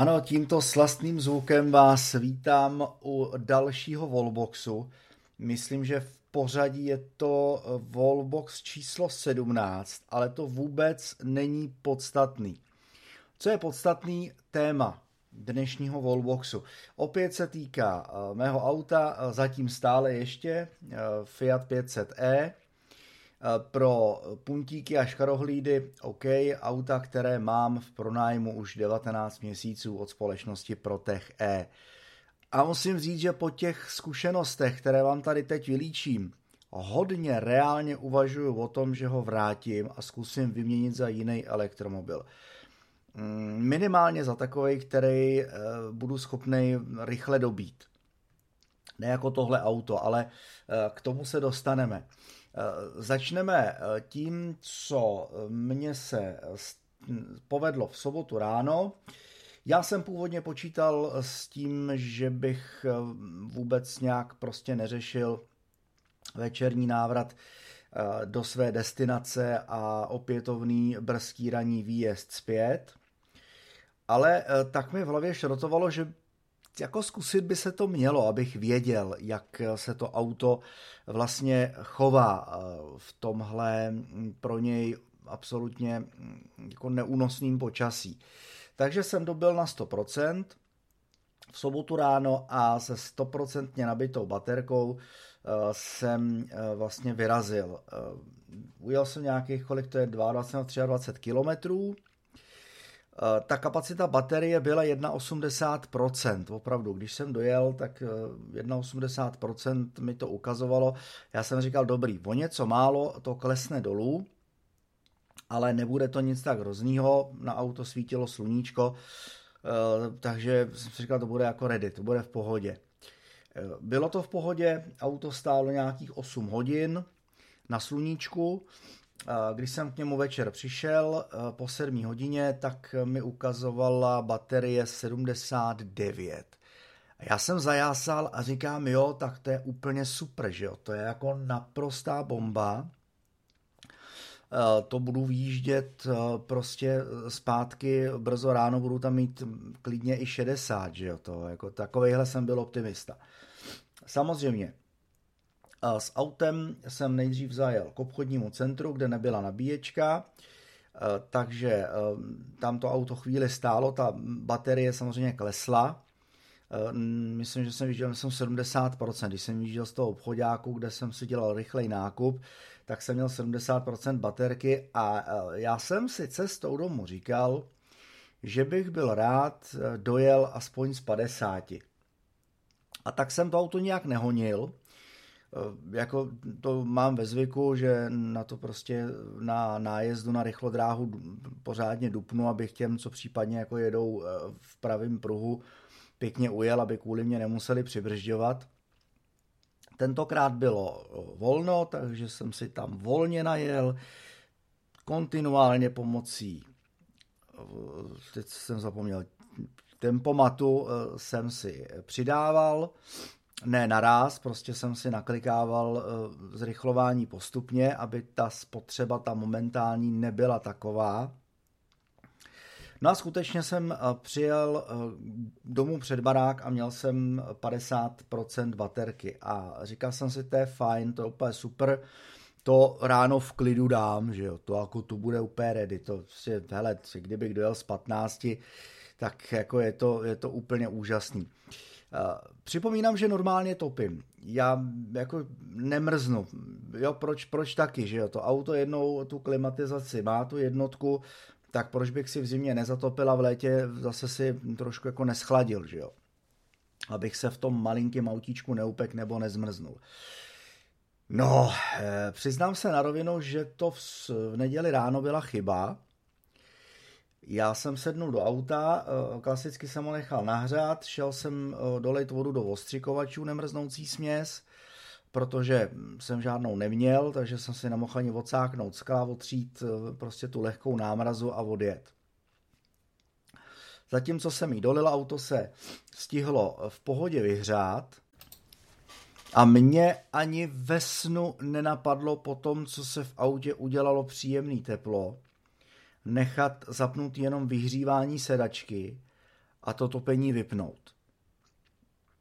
Ano, tímto slastným zvukem vás vítám u dalšího Wallboxu. Myslím, že v pořadí je to Wallbox číslo 17, ale to vůbec není podstatný. Co je podstatný téma dnešního Wallboxu? Opět se týká eh, mého auta, eh, zatím stále ještě eh, Fiat 500e, pro puntíky a škarohlídy OK, auta, které mám v pronájmu už 19 měsíců od společnosti Protech E. A musím říct, že po těch zkušenostech, které vám tady teď vylíčím, hodně reálně uvažuji o tom, že ho vrátím a zkusím vyměnit za jiný elektromobil. Mm, minimálně za takový, který eh, budu schopný rychle dobít. Ne jako tohle auto, ale eh, k tomu se dostaneme. Eh, začneme eh, tím, co mně se povedlo v sobotu ráno. Já jsem původně počítal s tím, že bych eh, vůbec nějak prostě neřešil večerní návrat do své destinace a opětovný brzký raní výjezd zpět. Ale tak mi v hlavě šrotovalo, že jako zkusit by se to mělo, abych věděl, jak se to auto vlastně chová eh, v tomhle mm, pro něj absolutně mm, jako neúnosným počasí. Takže jsem dobil na 100% v sobotu ráno a se 100% nabitou baterkou eh, jsem eh, vlastně vyrazil. Ujel jsem nějakých, kolik to je, 22 23 kilometrů ta kapacita baterie byla 1,80%, opravdu, když jsem dojel, tak 1,80% eh, mi to ukazovalo. Já jsem říkal, dobrý, o něco málo to klesne dolů, ale nebude to nic tak hroznýho, na auto svítilo sluníčko, eh, takže jsem si říkal, to bude jako ready, to bude v pohodě. Bylo to v pohodě, auto stálo nějakých 8 hodin na sluníčku, když jsem k němu večer přišel po 7 hodině, tak mi ukazovala baterie 79. A já jsem zajásal a říkám, jo, tak to je úplně super, že jo, to je jako naprostá bomba. To budu výjíždět prostě zpátky, brzo ráno budu tam mít klidně i 60, že jo, to jako takovejhle jsem byl optimista. Samozřejmě, s autem jsem nejdřív zajel k obchodnímu centru, kde nebyla nabíječka, e, takže e, tam to auto chvíli stálo, ta baterie samozřejmě klesla. E, myslím, že jsem vyjížděl jsem 70%. Když jsem vyjížděl z toho obchodáku, kde jsem si dělal rychlej nákup, tak jsem měl 70% baterky a já jsem si cestou domů říkal, že bych byl rád dojel aspoň z 50. A tak jsem to auto nějak nehonil, Eh, jako to mám ve zvyku, že na to prostě na nájezdu na rychlodráhu pořádně dupnu, abych těm, co případně jako jedou eh, v pravém pruhu, pěkně ujel, aby kvůli mě nemuseli přibržďovat. Tentokrát bylo eh, volno, takže jsem si tam volně najel, kontinuálně pomocí, teď jsem zapomněl, tempomatu jsem si přidával, ne naraz, prostě jsem si naklikával eh, zrychlování postupně, aby ta spotřeba, ta momentální nebyla taková. No a skutečně jsem eh, přijel eh, domů před barák a měl jsem 50% baterky a říkal jsem si, to je fajn, to je úplně super, to ráno v klidu dám, že jo, to jako tu bude úplně ready, to prostě, hele, kdybych dojel z 15, tak jako je to, je to úplně úžasný. Uh, připomínám, že normálně topím. Já jako nemrznu. Jo, proč, proč taky, že jo? To auto jednou tu klimatizaci má, tu jednotku, tak proč bych si v zimě nezatopil a v létě zase si trošku jako neschladil, že jo? Abych se v tom malinkém autíčku neupek nebo nezmrznul. No, eh, přiznám se na rovinu, že to v, v neděli ráno byla chyba, já jsem sednul do auta, eh, klasicky jsem ho nechal nahřát, šel jsem eh, dolejt vodu do ostřikovačů nemrznoucí směs, protože jsem žádnou neměl, takže jsem si nemohl ani odsáknout skla, otřít eh, prostě tu lehkou námrazu a odjet. Zatímco jsem jí dolil, auto se stihlo v pohodě vyhřát a mě ani ve snu nenapadlo po tom, co se v autě udělalo příjemný teplo, nechat zapnout jenom vyhřívání sedačky a to topení vypnout.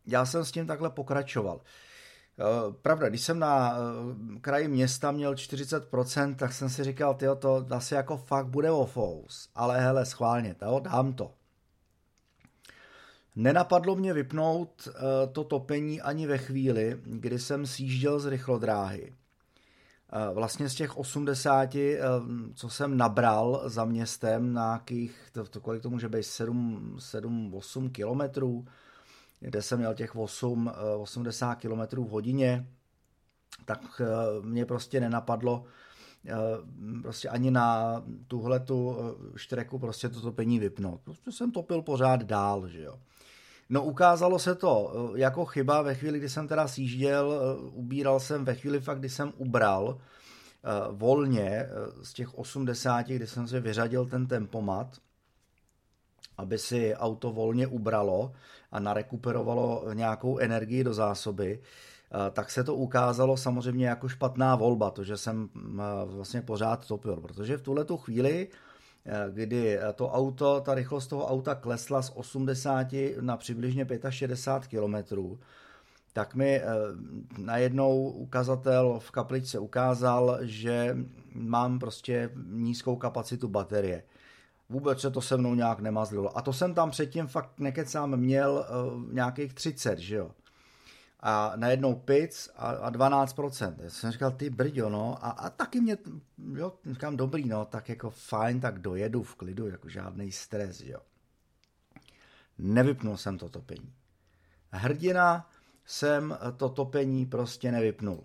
Já jsem s tím takhle pokračoval. Eh, pravda, když jsem na eh, kraji města měl 40%, tak jsem si říkal, tyjo, to asi jako fakt bude ofous, ale hele, schválně, to, dám to. Nenapadlo mě vypnout eh, to topení ani ve chvíli, kdy jsem sjížděl z rychlodráhy. Vlastně z těch 80, co jsem nabral za městem, na nějakých, to, to kolik to může být, 7-8 kilometrů, kde jsem měl těch 8, 80 km v hodině, tak eh, mě prostě nenapadlo eh, prostě ani na tuhle tu eh, štreku prostě to topení vypnout. Prostě jsem topil pořád dál, že jo. No ukázalo se to jako chyba ve chvíli, kdy jsem teda sjížděl, ubíral jsem ve chvíli fakt, kdy jsem ubral volně z těch 80, kdy jsem si vyřadil ten tempomat, aby si auto volně ubralo a narekuperovalo nějakou energii do zásoby, eh, tak se to ukázalo samozřejmě jako špatná volba, to, že jsem eh, vlastně pořád topil, protože v tuhle tu chvíli, eh, kdy to auto, ta rychlost toho auta klesla z 80 na přibližně 65 km, tak mi najednou ukazatel v kapličce ukázal, že mám prostě nízkou kapacitu baterie vůbec se to se mnou nějak nemazlilo. A to jsem tam předtím fakt nekecám měl nějakých 30, že jo. A najednou pic a, a 12%. Já jsem říkal, ty brďo, no. A, a taky mě, jo, říkám, dobrý, no, tak jako fajn, tak dojedu v klidu, jako žádný stres, jo. Nevypnul jsem to topení. Hrdina jsem to topení prostě nevypnul.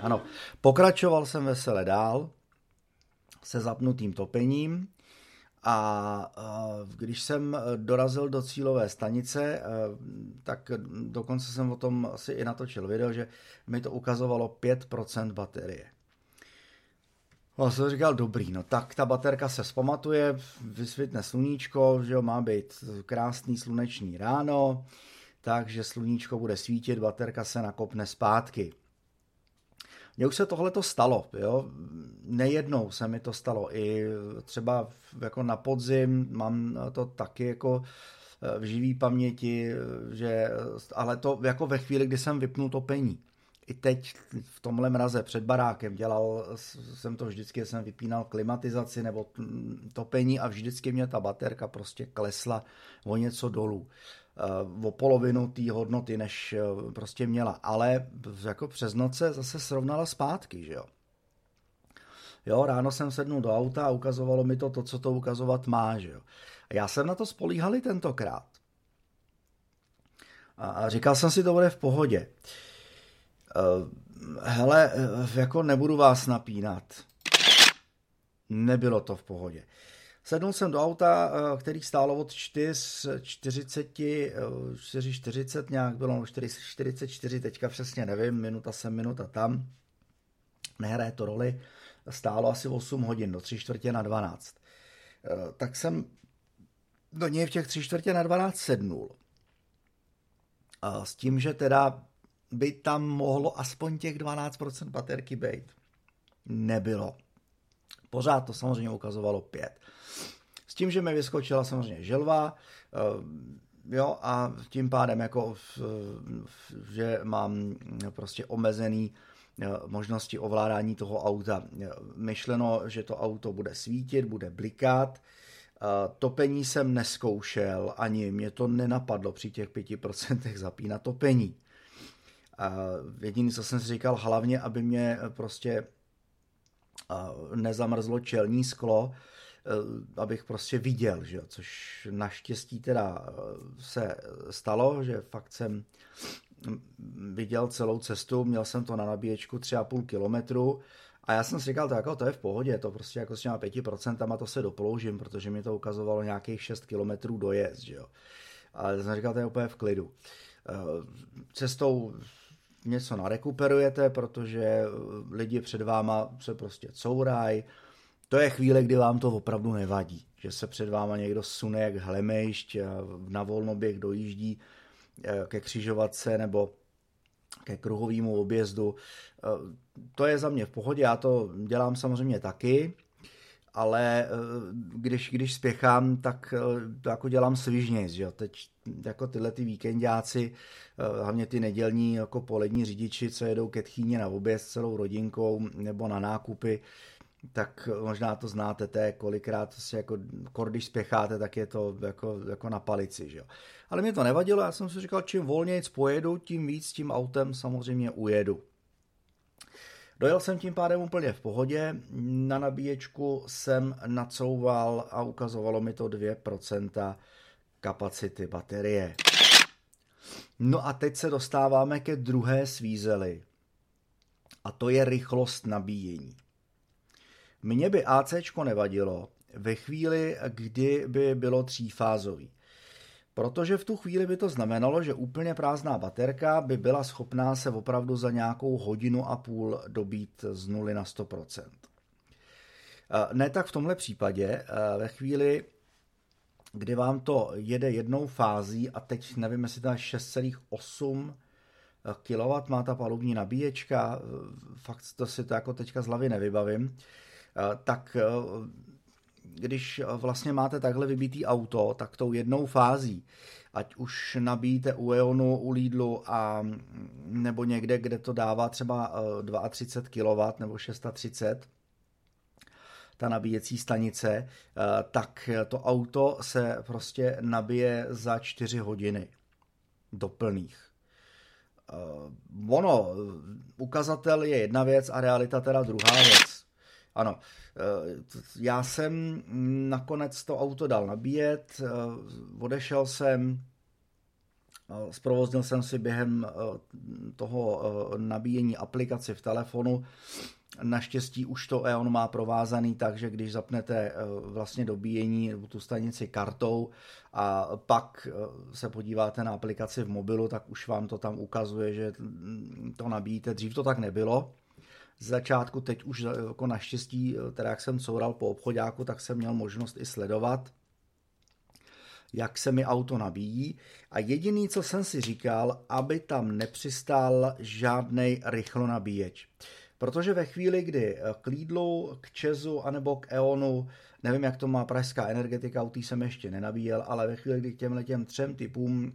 Ano, pokračoval jsem vesele dál, se zapnutým topením a když jsem dorazil do cílové stanice, tak dokonce jsem o tom asi i natočil video, že mi to ukazovalo 5% baterie. No, jsem říkal, dobrý, no tak ta baterka se zpamatuje, vysvětne sluníčko, že jo, má být krásný sluneční ráno, takže sluníčko bude svítit, baterka se nakopne zpátky. Mně už se tohle to stalo, jo. Nejednou se mi to stalo. I třeba jako na podzim mám to taky jako eh, v živý paměti, že, ale to jako ve chvíli, kdy jsem vypnul topení. I teď v tomhle mraze před barákem dělal jsem to vždycky, jsem vypínal klimatizaci nebo topení a vždycky mě ta baterka prostě klesla o něco dolů. Eh, o polovinu té hodnoty, než eh, prostě měla. Ale jako přes noc se zase srovnala zpátky, že jo. Jo, ráno jsem sednul do auta a ukazovalo mi to to, co to ukazovat má, že jo. A já jsem na to spolíhali tentokrát. A říkal jsem si, to bude v pohodě. Eh, hele, jako nebudu vás napínat. Nebylo to v pohodě. Sednul jsem do auta, eh, který stálo od 4, 40, 40 nějak bylo, 44, teďka přesně nevím, minuta sem, minuta tam. Nehraje to roli. Stálo asi 8 hodin, do 3 čtvrtě na 12. Eh, tak jsem do něj v těch 3 čtvrtě na 12 sednul. A s tím, že teda by tam mohlo aspoň těch 12% baterky být. Nebylo. Pořád to samozřejmě ukazovalo 5 tím, že mi vyskočila samozřejmě želva, eh, jo, a tím pádem jako, že mám prostě omezený eh, možnosti ovládání toho auta. Myšleno, že to auto bude svítit, bude blikat, eh, topení jsem neskoušel, ani mě to nenapadlo při těch 5% zapínat topení. Jediný, co jsem si říkal, hlavně, aby mě prostě nezamrzlo čelní sklo, Eh, abych prostě viděl, že což naštěstí teda eh, se stalo, že fakt jsem viděl celou cestu, měl jsem to na nabíječku 3,5 kilometru a já jsem si říkal, to, jako, to je v pohodě, to prostě jako s těma 5% to se doploužím, protože mi to ukazovalo nějakých 6 kilometrů dojezd, že jo. Ale jsem říkal, to je úplně v klidu. Eh, cestou něco narekuperujete, protože lidi před váma se prostě courají, to je chvíle, kdy vám to opravdu nevadí, že se před váma někdo sune jak hlemejšť, na volnoběh dojíždí eh, ke křižovatce nebo ke kruhovému objezdu. Eh, to je za mě v pohodě, já to dělám samozřejmě taky, ale když, když spěchám, tak to jako dělám svižněji, že jo. Teď jako tyhle ty víkendáci, hlavně ty nedělní jako polední řidiči, co jedou ke tchýně na oběd s celou rodinkou nebo na nákupy, tak možná to znáte, je kolikrát se jako, když spěcháte, tak je to jako, jako na palici, že jo. Ale mě to nevadilo, já jsem si říkal, čím volněji pojedu, tím víc tím autem samozřejmě ujedu. Dojel jsem tím pádem úplně v pohodě, na nabíječku jsem nacouval a ukazovalo mi to 2% kapacity baterie. No a teď se dostáváme ke druhé svízeli a to je rychlost nabíjení. Mně by AC nevadilo ve chvíli, kdy by bylo třífázový. Protože v tu chvíli by to znamenalo, že úplně prázdná baterka by byla schopná se opravdu za nějakou hodinu a půl dobít z 0 na 100%. Ne tak v tomhle případě, ve chvíli, kdy vám to jede jednou fází a teď nevím, jestli je 6,8 kW má ta palubní nabíječka, fakt to si to jako teďka z hlavy nevybavím, tak když vlastně máte takhle vybitý auto, tak tou jednou fází, ať už nabíjíte u Eonu, u Lidlu a nebo někde, kde to dává třeba 32 kW nebo 630, ta nabíjecí stanice, tak to auto se prostě nabije za 4 hodiny doplných. Ono, ukazatel je jedna věc a realita teda druhá věc. Ano, eh, já jsem nakonec to auto dal nabíjet, eh, odešel jsem, eh, zprovoznil jsem si během toho nabíjení aplikaci v telefonu. Naštěstí už to EON má provázaný, takže když zapnete vlastně dobíjení tu stanici kartou a pak se podíváte na aplikaci v mobilu, tak už vám to tam ukazuje, že to nabíjíte. Dřív to tak nebylo, z začátku, teď už jako naštěstí, teda jak jsem coural po obchodáku, tak jsem měl možnost i sledovat, jak se mi auto nabíjí a jediný, co jsem si říkal, aby tam nepřistál žádný rychlonabíječ. Protože ve chvíli, kdy k Lidlu, k Česu anebo k Eonu, nevím, jak to má pražská energetika, autý jsem ještě nenabíjel, ale ve chvíli, kdy k těmhle těm třem typům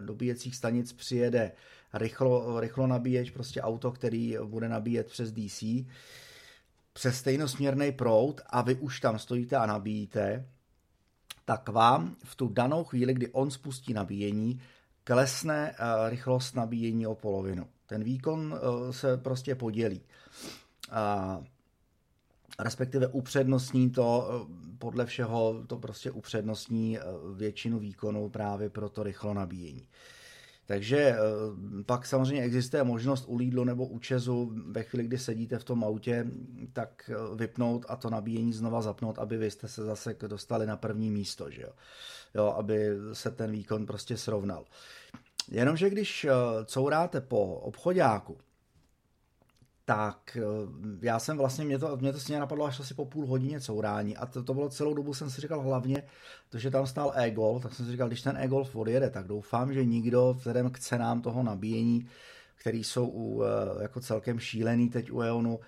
dobíjecích stanic přijede rychlo, rychlo nabíječ, prostě auto, který bude nabíjet přes DC, přes stejnosměrný proud a vy už tam stojíte a nabíjíte, tak vám v tu danou chvíli, kdy on spustí nabíjení, klesne eh, rychlost nabíjení o polovinu. Ten výkon eh, se prostě podělí. A respektive upřednostní to, eh, podle všeho to prostě upřednostní většinu výkonu právě pro to rychlo nabíjení. Takže eh, pak samozřejmě existuje možnost u Lidlu nebo u Česu ve chvíli, kdy sedíte v tom autě, tak eh, vypnout a to nabíjení znova zapnout, aby vy jste se zase dostali na první místo, že jo? Jo, aby se ten výkon prostě srovnal. Jenomže když eh, couráte po obchodáku, tak eh, já jsem vlastně, mě to, mě to stejně napadlo až asi po půl hodině courání a to, to bylo celou dobu, jsem si říkal hlavně, to, že tam stál e-golf, tak jsem si říkal, když ten e-golf odjede, tak doufám, že nikdo vzhledem k cenám toho nabíjení, který jsou u, eh, jako celkem šílený teď u EONu,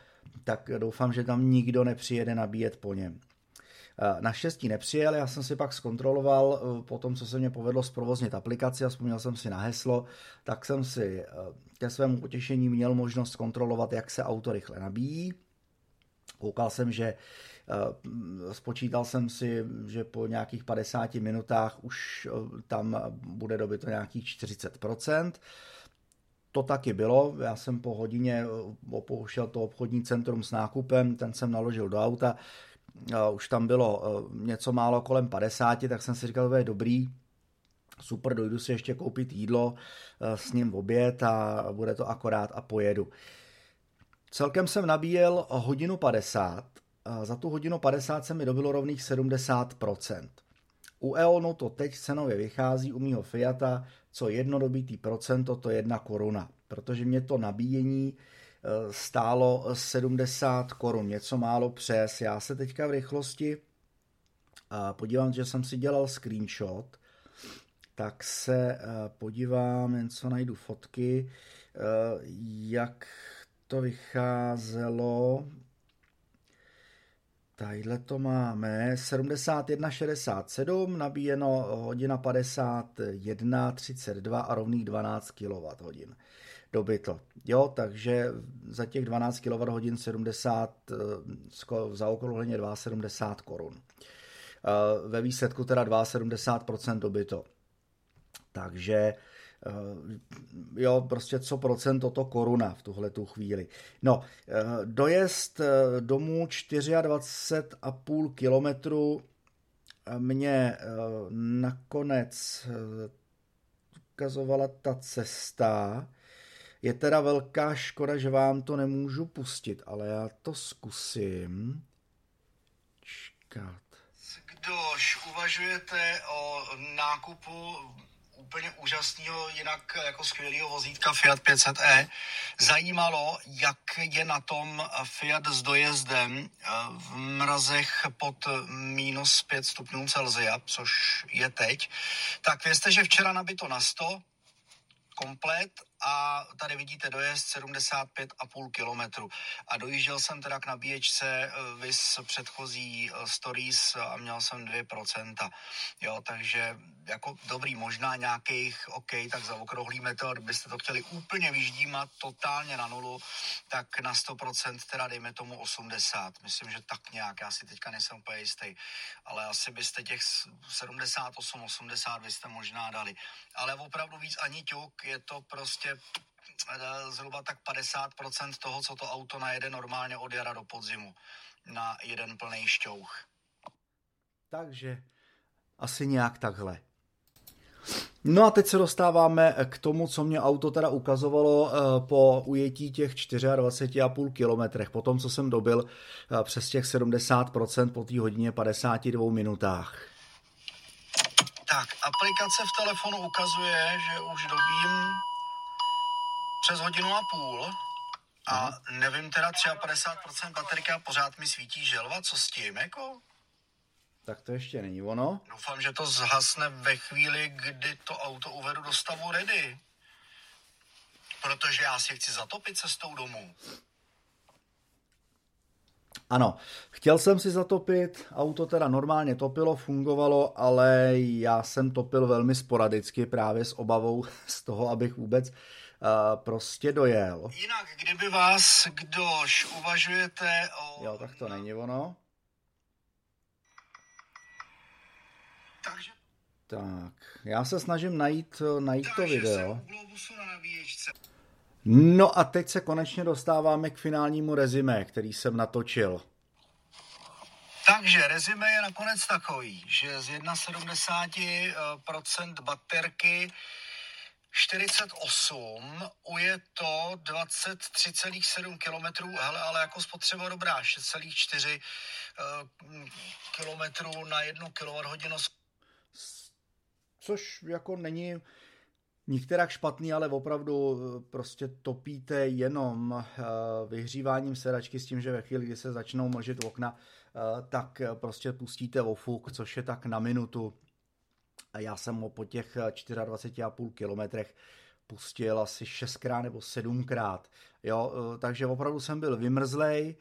tak doufám, že tam nikdo nepřijede nabíjet po něm. Eh, naštěstí nepřijel, já jsem si pak zkontroloval eh, po tom, co se mě povedlo zprovoznit aplikaci a vzpomněl jsem si na heslo, tak jsem si eh, ke svému potěšení měl možnost zkontrolovat, jak se auto rychle nabíjí. Koukal jsem, že spočítal jsem si, že po nějakých 50 minutách už tam bude dobito nějakých 40%. To taky bylo, já jsem po hodině opouštěl to obchodní centrum s nákupem, ten jsem naložil do auta, už tam bylo eh, něco málo kolem 50, tak jsem si říkal, že je dobrý, super, dojdu si ještě koupit jídlo, eh, s ním oběd a bude to akorát a pojedu. Celkem jsem nabíjel hodinu 50, za tu hodinu 50 se mi dobilo rovných 70%. U EONu to teď cenově vychází u mýho Fiata, co jedno dobitý procento, to jedna koruna, protože mě to nabíjení stálo 70 korun, něco málo přes. Já se teďka v rychlosti podívám, že jsem si dělal screenshot, tak se eh, podívám, jen co najdu fotky, eh, jak to vycházelo. Tadyhle to máme 71,67, nabíjeno hodina 51,32 a rovných 12 kWh dobyto. Jo, takže za těch 12 kWh 70, za okrouhleně 2,70 korun. Eh, ve výsledku teda 72% dobyto. Takže eh, jo, prostě co procent toto koruna v tuhle tu chvíli. No, eh, dojezd domů 24,5 kilometru mě nakonec ukazovala ta cesta. Je teda velká škoda, že vám to nemůžu pustit, ale já to zkusím. Čekat. Kdož uvažujete o nákupu úplně úžasného, jinak jako skvělého vozítka Fiat 500e, zajímalo, jak je na tom Fiat s dojezdem eh, v mrazech pod minus 5 stupňů Celsia, což je teď, tak vězte, že včera nabito na 100, komplet a tady vidíte dojezd 75,5 kilometru. A dojížděl jsem teda k nabíječce eh, vys předchozí eh, stories a měl jsem 2%. Jo, takže jako dobrý, možná nějakých, OK, tak zaokrouhlíme to, kdybyste to chtěli úplně vyždímat totálně na nulu, tak na 100% teda dejme tomu 80. Myslím, že tak nějak, já si teďka nejsem úplně jistý, ale asi byste těch 78, 80 byste možná dali. Ale opravdu víc ani ťuk, je to prostě eh, zhruba tak 50% toho, co to auto najede normálně od jara do podzimu na jeden plný šťouch. Takže asi nějak takhle. No a teď se dostáváme k tomu, co mě auto teda ukazovalo eh, po ujetí těch 24,5 kilometrech, po tom, co jsem dobil eh, přes těch 70% po té hodině 52 minutách. Tak, aplikace v telefonu ukazuje, že už dobím přes hodinu a půl a nevím teda 53% baterka pořád mi svítí želva, co s tím, jako? Tak to ještě není ono. Doufám, že to zhasne ve chvíli, kdy to auto uvedu do stavu ready. Protože já si chci zatopit cestou domů. Ano, chtěl jsem si zatopit, auto teda normálně topilo, fungovalo, ale já jsem topil velmi sporadicky právě s obavou z toho, abych vůbec prostě dojel. Jinak, kdyby vás, kdož uvažujete o... Jo, tak to není ono. Takže... Tak, já se snažím najít, najít to video. No a teď se konečně dostáváme k finálnímu rezime, který jsem natočil. Takže rezime je nakonec takový, že z 71% baterky 48, uje to 23,7 km, hele, ale jako spotřeba dobrá, 6,4 km na 1 kWh což jako není nikterak špatný, ale opravdu eh, prostě topíte jenom eh, vyhříváním sedačky s tím, že ve chvíli, kdy se začnou mlžit okna, eh, tak prostě pustíte ofuk, což je tak na minutu. A já jsem ho po těch 24,5 kilometrech pustil asi 6krát nebo 7krát. Jo, takže opravdu jsem byl vymrzlej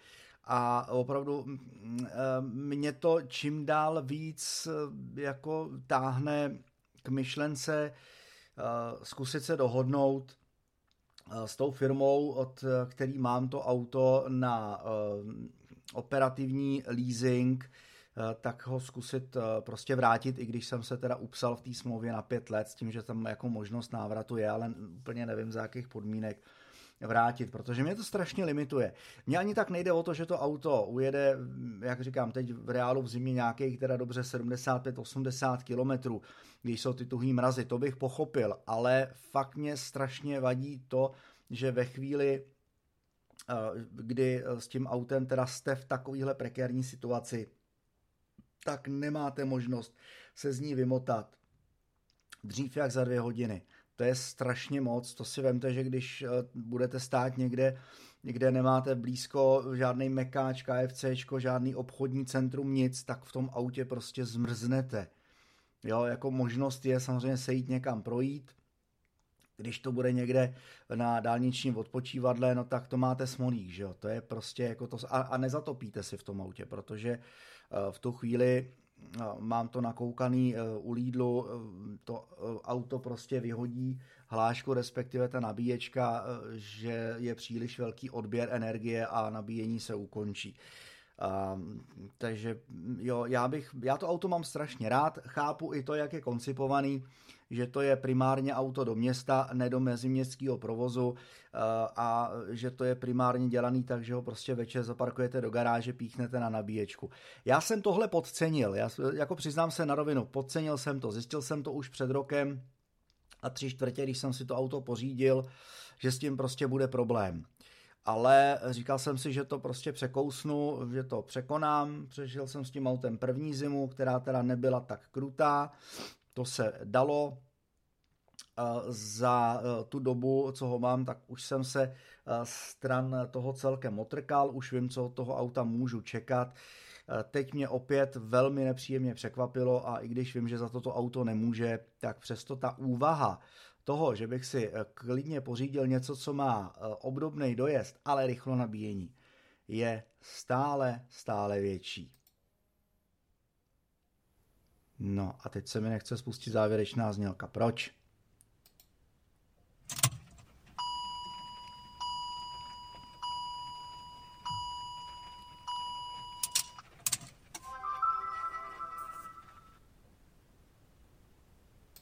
a opravdu mm, mě to čím dál víc jako táhne k myšlence zkusit se dohodnout s tou firmou, od který mám to auto na operativní leasing, tak ho zkusit prostě vrátit, i když jsem se teda upsal v té smlouvě na pět let s tím, že tam jako možnost návratu je, ale úplně nevím za jakých podmínek vrátit, protože mě to strašně limituje. Mně ani tak nejde o to, že to auto ujede, jak říkám, teď v reálu v zimě nějakých teda dobře 75-80 kilometrů, když jsou ty tuhý mrazy, to bych pochopil, ale fakt mě strašně vadí to, že ve chvíli, eh, kdy s tím autem teda jste v takovéhle prekérní situaci, tak nemáte možnost se z ní vymotat dřív jak za dvě hodiny to je strašně moc. To si vemte, že když eh, budete stát někde, kde nemáte blízko žádný mekáč, KFC, žádný obchodní centrum, nic, tak v tom autě prostě zmrznete. Jo, jako možnost je samozřejmě sejít někam projít, když to bude někde na dálničním odpočívadle, no tak to máte smolík, že jo, to je prostě jako to, a, a nezatopíte si v tom autě, protože eh, v tu chvíli eh, mám to nakoukaný eh, u Lidlu, to auto prostě vyhodí hlášku, respektive ta nabíječka, že je příliš velký odběr energie a nabíjení se ukončí. Uh, takže jo, já bych, já to auto mám strašně rád, chápu i to, jak je koncipovaný, že to je primárně auto do města, ne do meziměstského provozu uh, a že to je primárně dělaný tak, že ho prostě večer zaparkujete do garáže, píchnete na nabíječku. Já jsem tohle podcenil, já jako přiznám se na rovinu, podcenil jsem to, zjistil jsem to už před rokem a tři čtvrtě, když jsem si to auto pořídil, že s tím prostě bude problém ale říkal jsem si, že to prostě překousnu, že to překonám. Přežil jsem s tím autem první zimu, která teda nebyla tak krutá. To se dalo. Za e, tu dobu, co ho mám, tak už jsem se e, stran toho celkem otrkal, už vím, co od toho auta můžu čekat. E, teď mě opět velmi nepříjemně překvapilo a i když vím, že za toto auto nemůže, tak přesto ta úvaha toho, že bych si eh, klidně pořídil něco, co má eh, obdobný dojezd, ale rychlo nabíjení, je stále, stále větší. No a teď se mi nechce spustit závěrečná znělka. Proč?